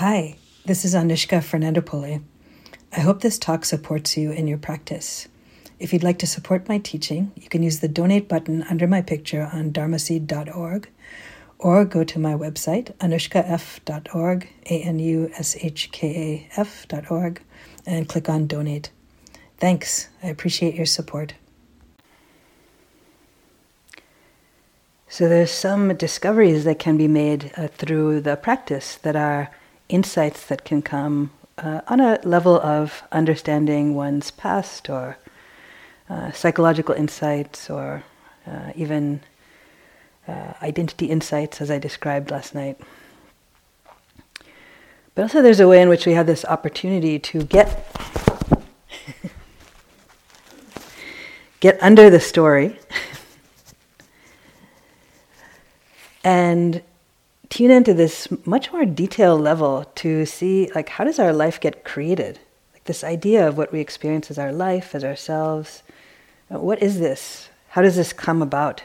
Hi, this is Anushka Fernandopulle. I hope this talk supports you in your practice. If you'd like to support my teaching, you can use the donate button under my picture on dharmaseed.org or go to my website, anushkaf.org, A N U S H K A F.org, and click on donate. Thanks. I appreciate your support. So, there's some discoveries that can be made uh, through the practice that are insights that can come uh, on a level of understanding one's past or uh, psychological insights or uh, even uh, identity insights, as I described last night. But also, there's a way in which we have this opportunity to get get under the story and tune into this much more detailed level to see like how does our life get created? Like this idea of what we experience as our life as ourselves. What is this? How does this come about?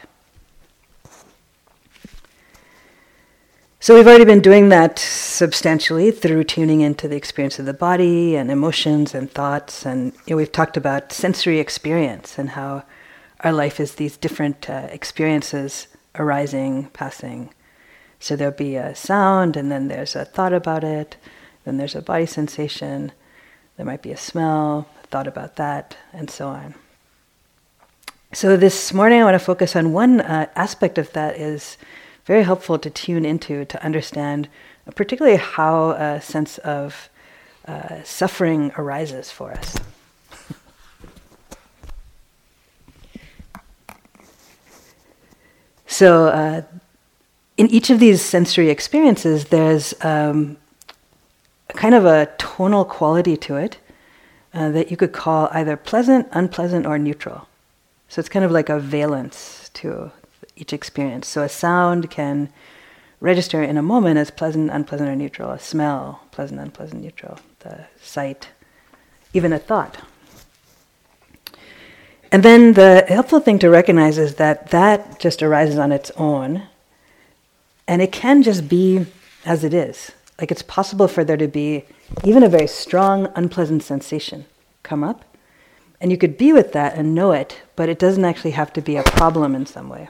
So we've already been doing that substantially through tuning into the experience of the body and emotions and thoughts. And you know, we've talked about sensory experience and how our life is these different uh, experiences arising passing so there'll be a sound, and then there's a thought about it, then there's a body sensation, there might be a smell, a thought about that, and so on. So this morning I want to focus on one uh, aspect of that is very helpful to tune into to understand particularly how a sense of uh, suffering arises for us. so uh, in each of these sensory experiences, there's um, kind of a tonal quality to it uh, that you could call either pleasant, unpleasant, or neutral. So it's kind of like a valence to each experience. So a sound can register in a moment as pleasant, unpleasant, or neutral. A smell, pleasant, unpleasant, neutral. The sight, even a thought. And then the helpful thing to recognize is that that just arises on its own and it can just be as it is. Like it's possible for there to be even a very strong, unpleasant sensation come up. And you could be with that and know it, but it doesn't actually have to be a problem in some way.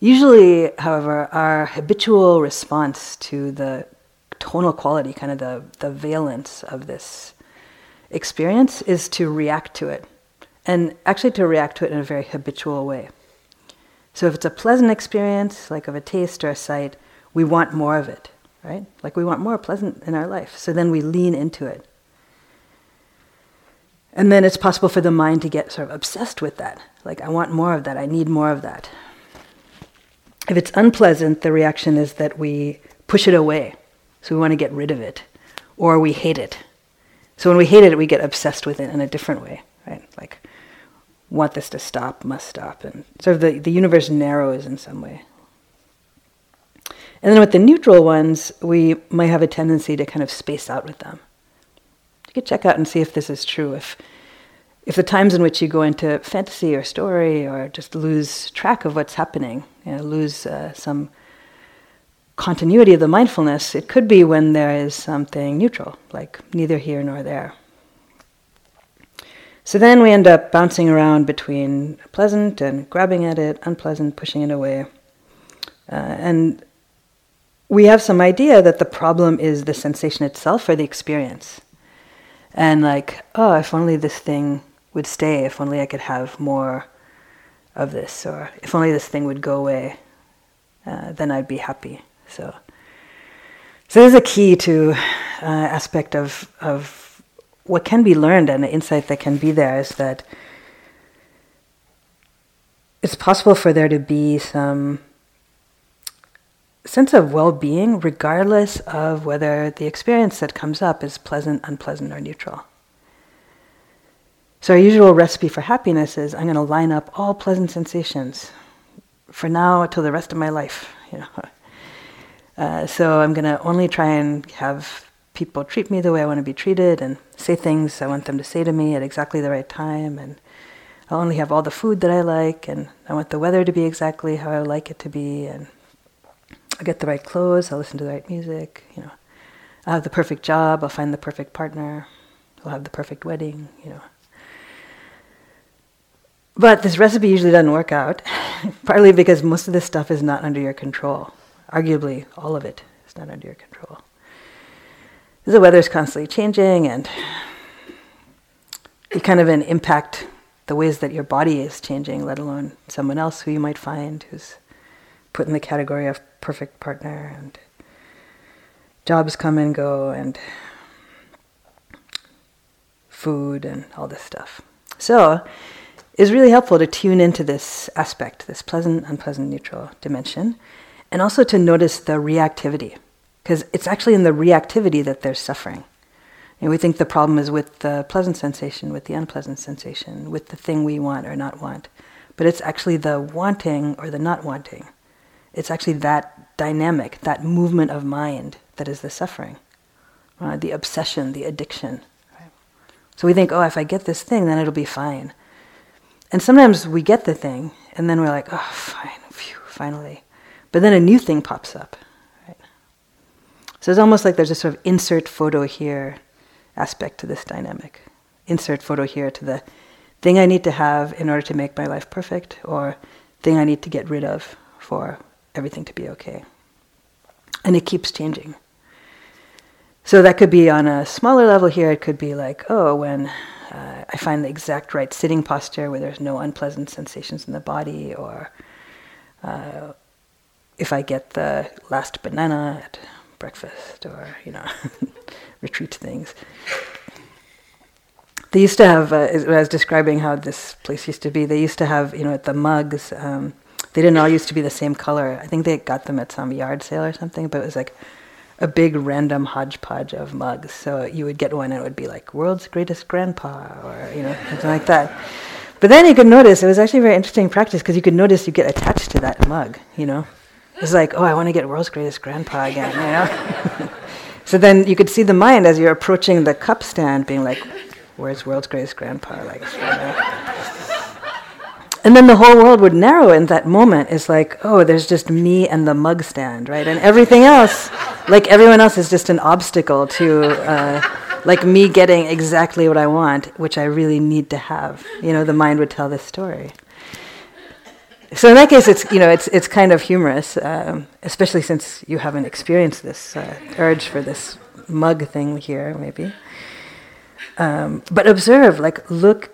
Usually, however, our habitual response to the tonal quality, kind of the, the valence of this experience, is to react to it. And actually, to react to it in a very habitual way. So if it's a pleasant experience, like of a taste or a sight, we want more of it, right? Like we want more pleasant in our life. So then we lean into it. And then it's possible for the mind to get sort of obsessed with that. Like, I want more of that, I need more of that. If it's unpleasant, the reaction is that we push it away. So we want to get rid of it. Or we hate it. So when we hate it, we get obsessed with it in a different way, right? Like, want this to stop, must stop. And sort of the, the universe narrows in some way. And then with the neutral ones, we might have a tendency to kind of space out with them. You could check out and see if this is true. If, if the times in which you go into fantasy or story or just lose track of what's happening, you know, lose uh, some continuity of the mindfulness, it could be when there is something neutral, like neither here nor there. So then we end up bouncing around between pleasant and grabbing at it, unpleasant, pushing it away. Uh, and we have some idea that the problem is the sensation itself or the experience. And like, oh, if only this thing would stay, if only I could have more of this, or if only this thing would go away, uh, then I'd be happy. So, so there's a key to uh, aspect of of what can be learned and the insight that can be there is that it's possible for there to be some sense of well-being regardless of whether the experience that comes up is pleasant unpleasant or neutral. So our usual recipe for happiness is i'm going to line up all pleasant sensations for now till the rest of my life you know. Uh, so i'm going to only try and have people treat me the way I want to be treated and say things I want them to say to me at exactly the right time. And I'll only have all the food that I like, and I want the weather to be exactly how I like it to be. And I'll get the right clothes, I'll listen to the right music, you know. I'll have the perfect job, I'll find the perfect partner, I'll have the perfect wedding, you know. But this recipe usually doesn't work out, partly because most of this stuff is not under your control. Arguably, all of it is not under your control. The weather's constantly changing, and you kind of an impact the ways that your body is changing, let alone someone else who you might find who's put in the category of perfect partner, and jobs come and go, and food, and all this stuff. So, it's really helpful to tune into this aspect, this pleasant, unpleasant, neutral dimension, and also to notice the reactivity, because it's actually in the reactivity that there's suffering. And we think the problem is with the pleasant sensation, with the unpleasant sensation, with the thing we want or not want. But it's actually the wanting or the not wanting. It's actually that dynamic, that movement of mind that is the suffering, uh, the obsession, the addiction. Right? So we think, oh, if I get this thing, then it'll be fine. And sometimes we get the thing, and then we're like, oh, fine, phew, finally. But then a new thing pops up. So it's almost like there's a sort of insert photo here aspect to this dynamic. Insert photo here to the thing I need to have in order to make my life perfect, or thing I need to get rid of for everything to be okay. And it keeps changing. So that could be on a smaller level here, it could be like, oh, when uh, I find the exact right sitting posture where there's no unpleasant sensations in the body, or uh, if I get the last banana at breakfast, or, you know, retreat things. They used to have, uh, I was describing how this place used to be, they used to have, you know, at the mugs, um, they didn't all used to be the same color. I think they got them at some yard sale or something, but it was like a big random hodgepodge of mugs. So you would get one and it would be like world's greatest grandpa or, you know, something like that. But then you could notice, it was actually a very interesting practice because you could notice you get attached to that mug, you know. It's like, oh, I want to get world's greatest grandpa again, you know. so then you could see the mind as you're approaching the cup stand being like, where's world's greatest grandpa? Like? And then the whole world would narrow in that moment. It's like, oh, there's just me and the mug stand, right? And everything else, like everyone else, is just an obstacle to, uh, like me getting exactly what I want, which I really need to have. You know, the mind would tell this story. So in that case, it's you know, it's it's kind of humorous, um, especially since you haven't experienced this uh, urge for this mug thing here, maybe. Um, but observe, like, look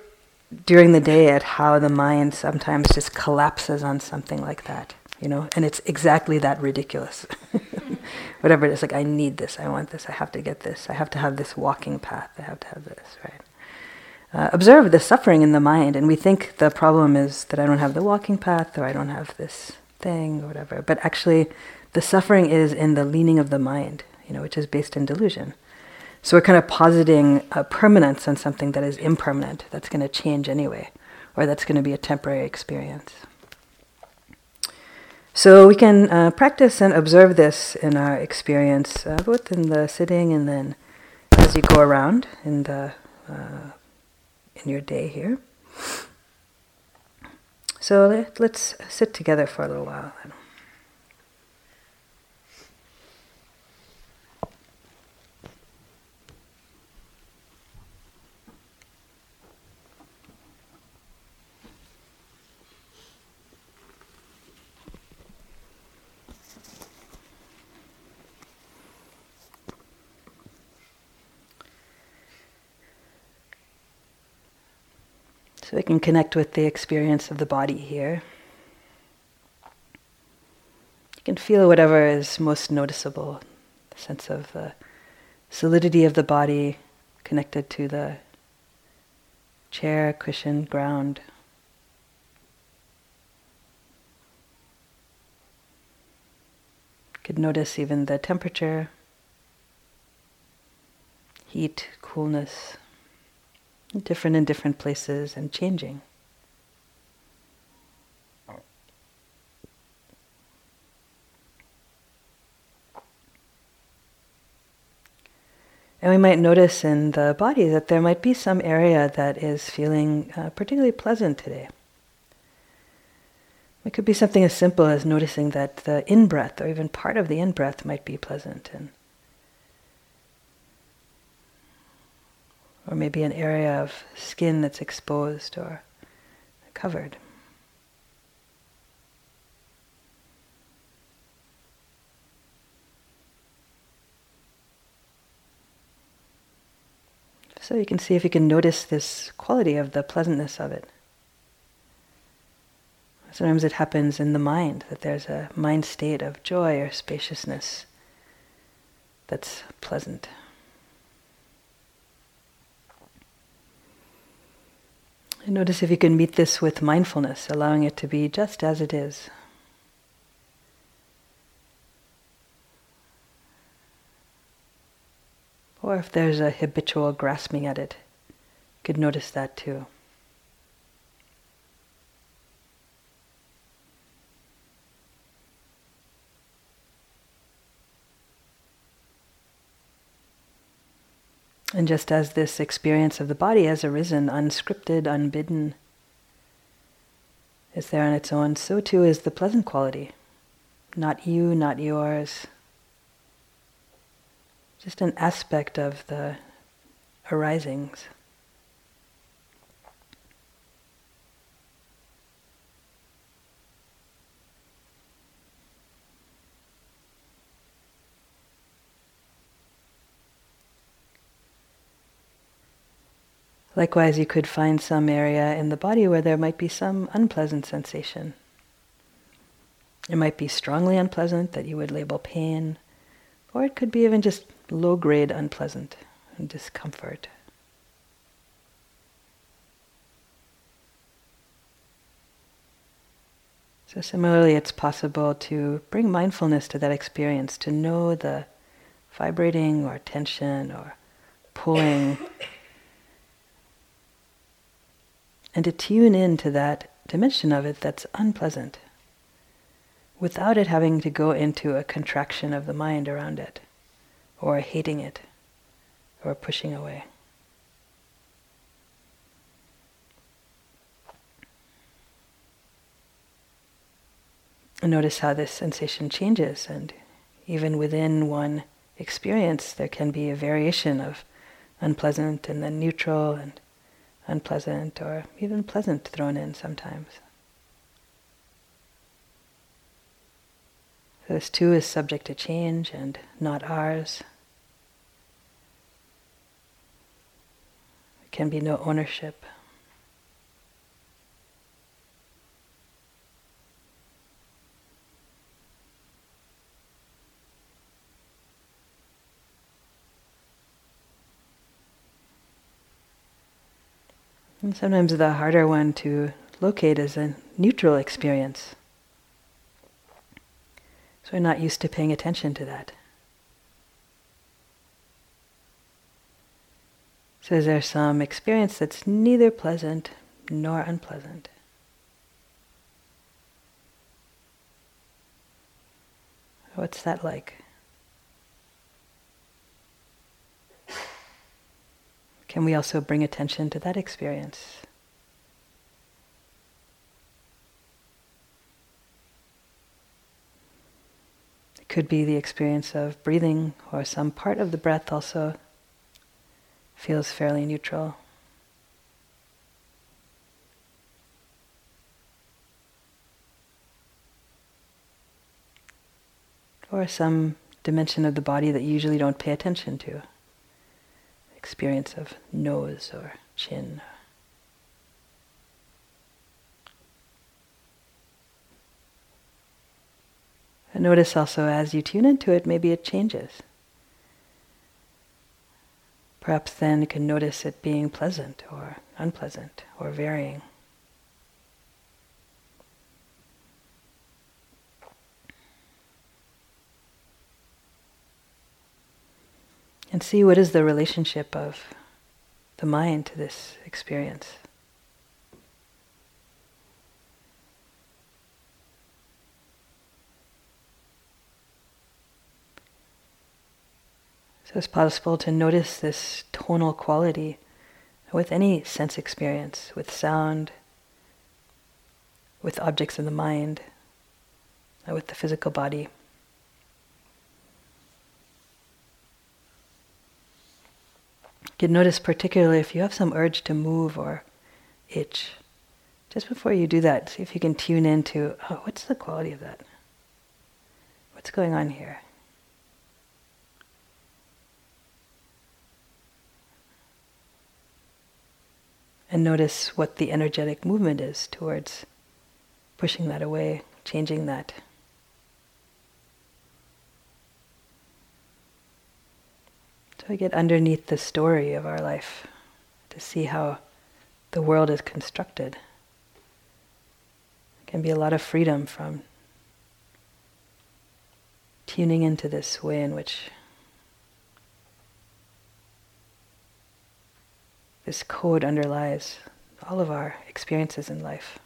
during the day at how the mind sometimes just collapses on something like that, you know, and it's exactly that ridiculous. Whatever it is, like, I need this, I want this, I have to get this, I have to have this walking path, I have to have this, right? Uh, observe the suffering in the mind, and we think the problem is that I don't have the walking path or I don't have this thing or whatever, but actually, the suffering is in the leaning of the mind, you know, which is based in delusion. So we're kind of positing a permanence on something that is impermanent, that's going to change anyway, or that's going to be a temporary experience. So we can uh, practice and observe this in our experience, uh, both in the sitting and then as you go around in the uh, in your day here. So let, let's sit together for a little while. So we can connect with the experience of the body here. You can feel whatever is most noticeable, the sense of the solidity of the body connected to the chair, cushion, ground. You could notice even the temperature, heat, coolness different in different places and changing. And we might notice in the body that there might be some area that is feeling uh, particularly pleasant today. It could be something as simple as noticing that the in breath, or even part of the in breath, might be pleasant, and or maybe an area of skin that's exposed or covered. So you can see if you can notice this quality of the pleasantness of it. Sometimes it happens in the mind, that there's a mind state of joy or spaciousness that's pleasant. And notice if you can meet this with mindfulness, allowing it to be just as it is. Or if there's a habitual grasping at it, you could notice that too. And just as this experience of the body has arisen, unscripted, unbidden, is there on its own, so too is the pleasant quality. Not you, not yours, just an aspect of the arisings. Likewise, you could find some area in the body where there might be some unpleasant sensation. It might be strongly unpleasant that you would label pain, or it could be even just low grade unpleasant and discomfort. So, similarly, it's possible to bring mindfulness to that experience, to know the vibrating or tension or pulling, and to tune in to that dimension of it that's unpleasant without it having to go into a contraction of the mind around it or hating it or pushing away. Notice how this sensation changes, and even within one experience, there can be a variation of unpleasant and then neutral and unpleasant or even pleasant thrown in sometimes. This too is subject to change and not ours. There can be no ownership. And sometimes the harder one to locate is a neutral experience. So we're not used to paying attention to that. So is there some experience that's neither pleasant nor unpleasant? What's that like? Can we also bring attention to that experience? It could be the experience of breathing, or some part of the breath also feels fairly neutral. Or some dimension of the body that you usually don't pay attention to. Experience of nose or chin. And notice also as you tune into it, maybe it changes. Perhaps then you can notice it being pleasant or unpleasant or varying. And see what is the relationship of the mind to this experience. So it's possible to notice this tonal quality with any sense experience, with sound, with objects in the mind, with the physical body. You notice particularly if you have some urge to move or itch. Just before you do that, see if you can tune into, oh, what's the quality of that? What's going on here? And notice what the energetic movement is towards pushing that away, changing that. We get underneath the story of our life to see how the world is constructed. Can be a lot of freedom from tuning into this way in which this code underlies all of our experiences in life.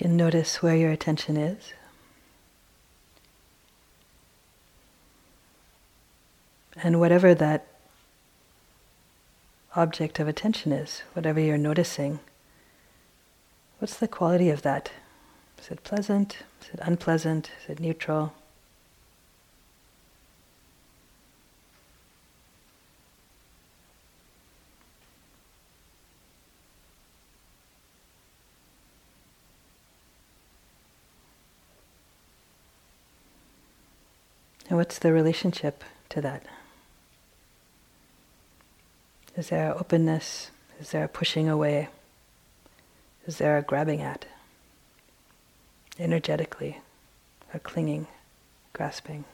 Can notice where your attention is. And whatever that object of attention is, whatever you're noticing, what's the quality of that? Is it pleasant? Is it unpleasant? Is it neutral? And what's the relationship to that? Is there openness? Is there pushing away? Is there a grabbing at? Energetically, a clinging, grasping.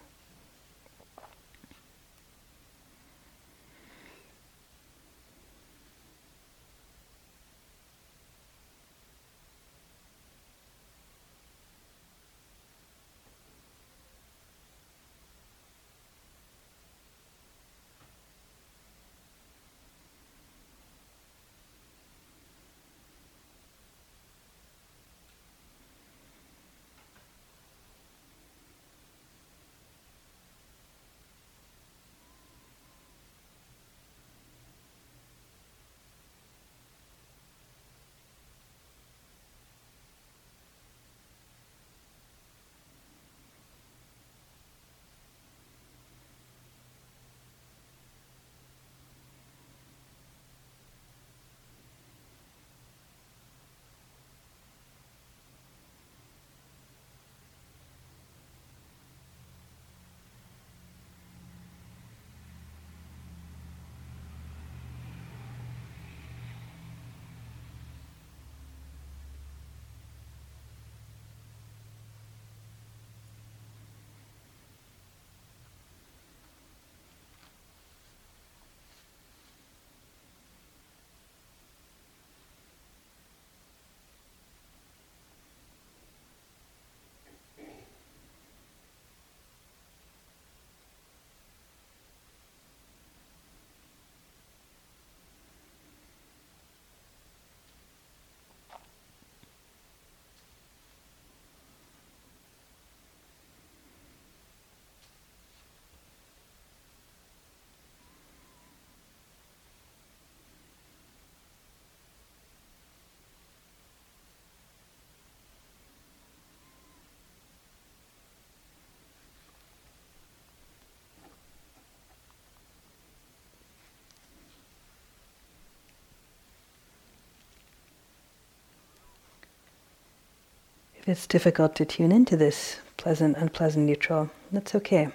It's difficult to tune into this pleasant, unpleasant, neutral, that's okay.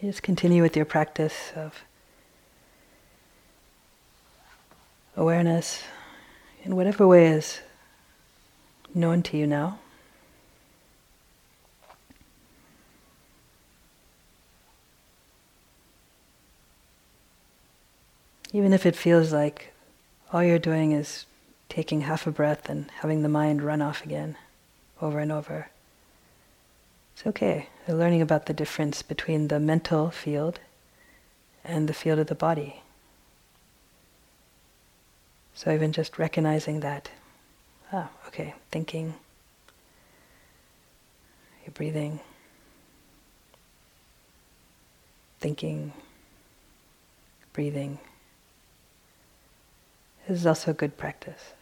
Just continue with your practice of awareness in whatever way is known to you now. Even if it feels like all you're doing is taking half a breath and having the mind run off again over and over. It's okay. We're learning about the difference between the mental field and the field of the body. So even just recognizing that, ah, okay, thinking, you're breathing, thinking, breathing. This is also a good practice.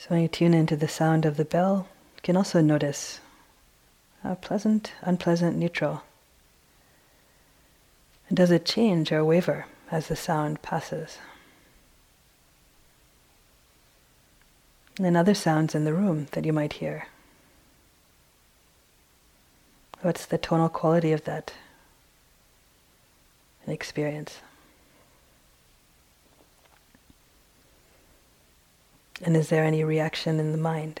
So when you tune into the sound of the bell, you can also notice how pleasant, unpleasant, neutral. And does it change or waver as the sound passes? And then other sounds in the room that you might hear. What's the tonal quality of that an experience? And is there any reaction in the mind?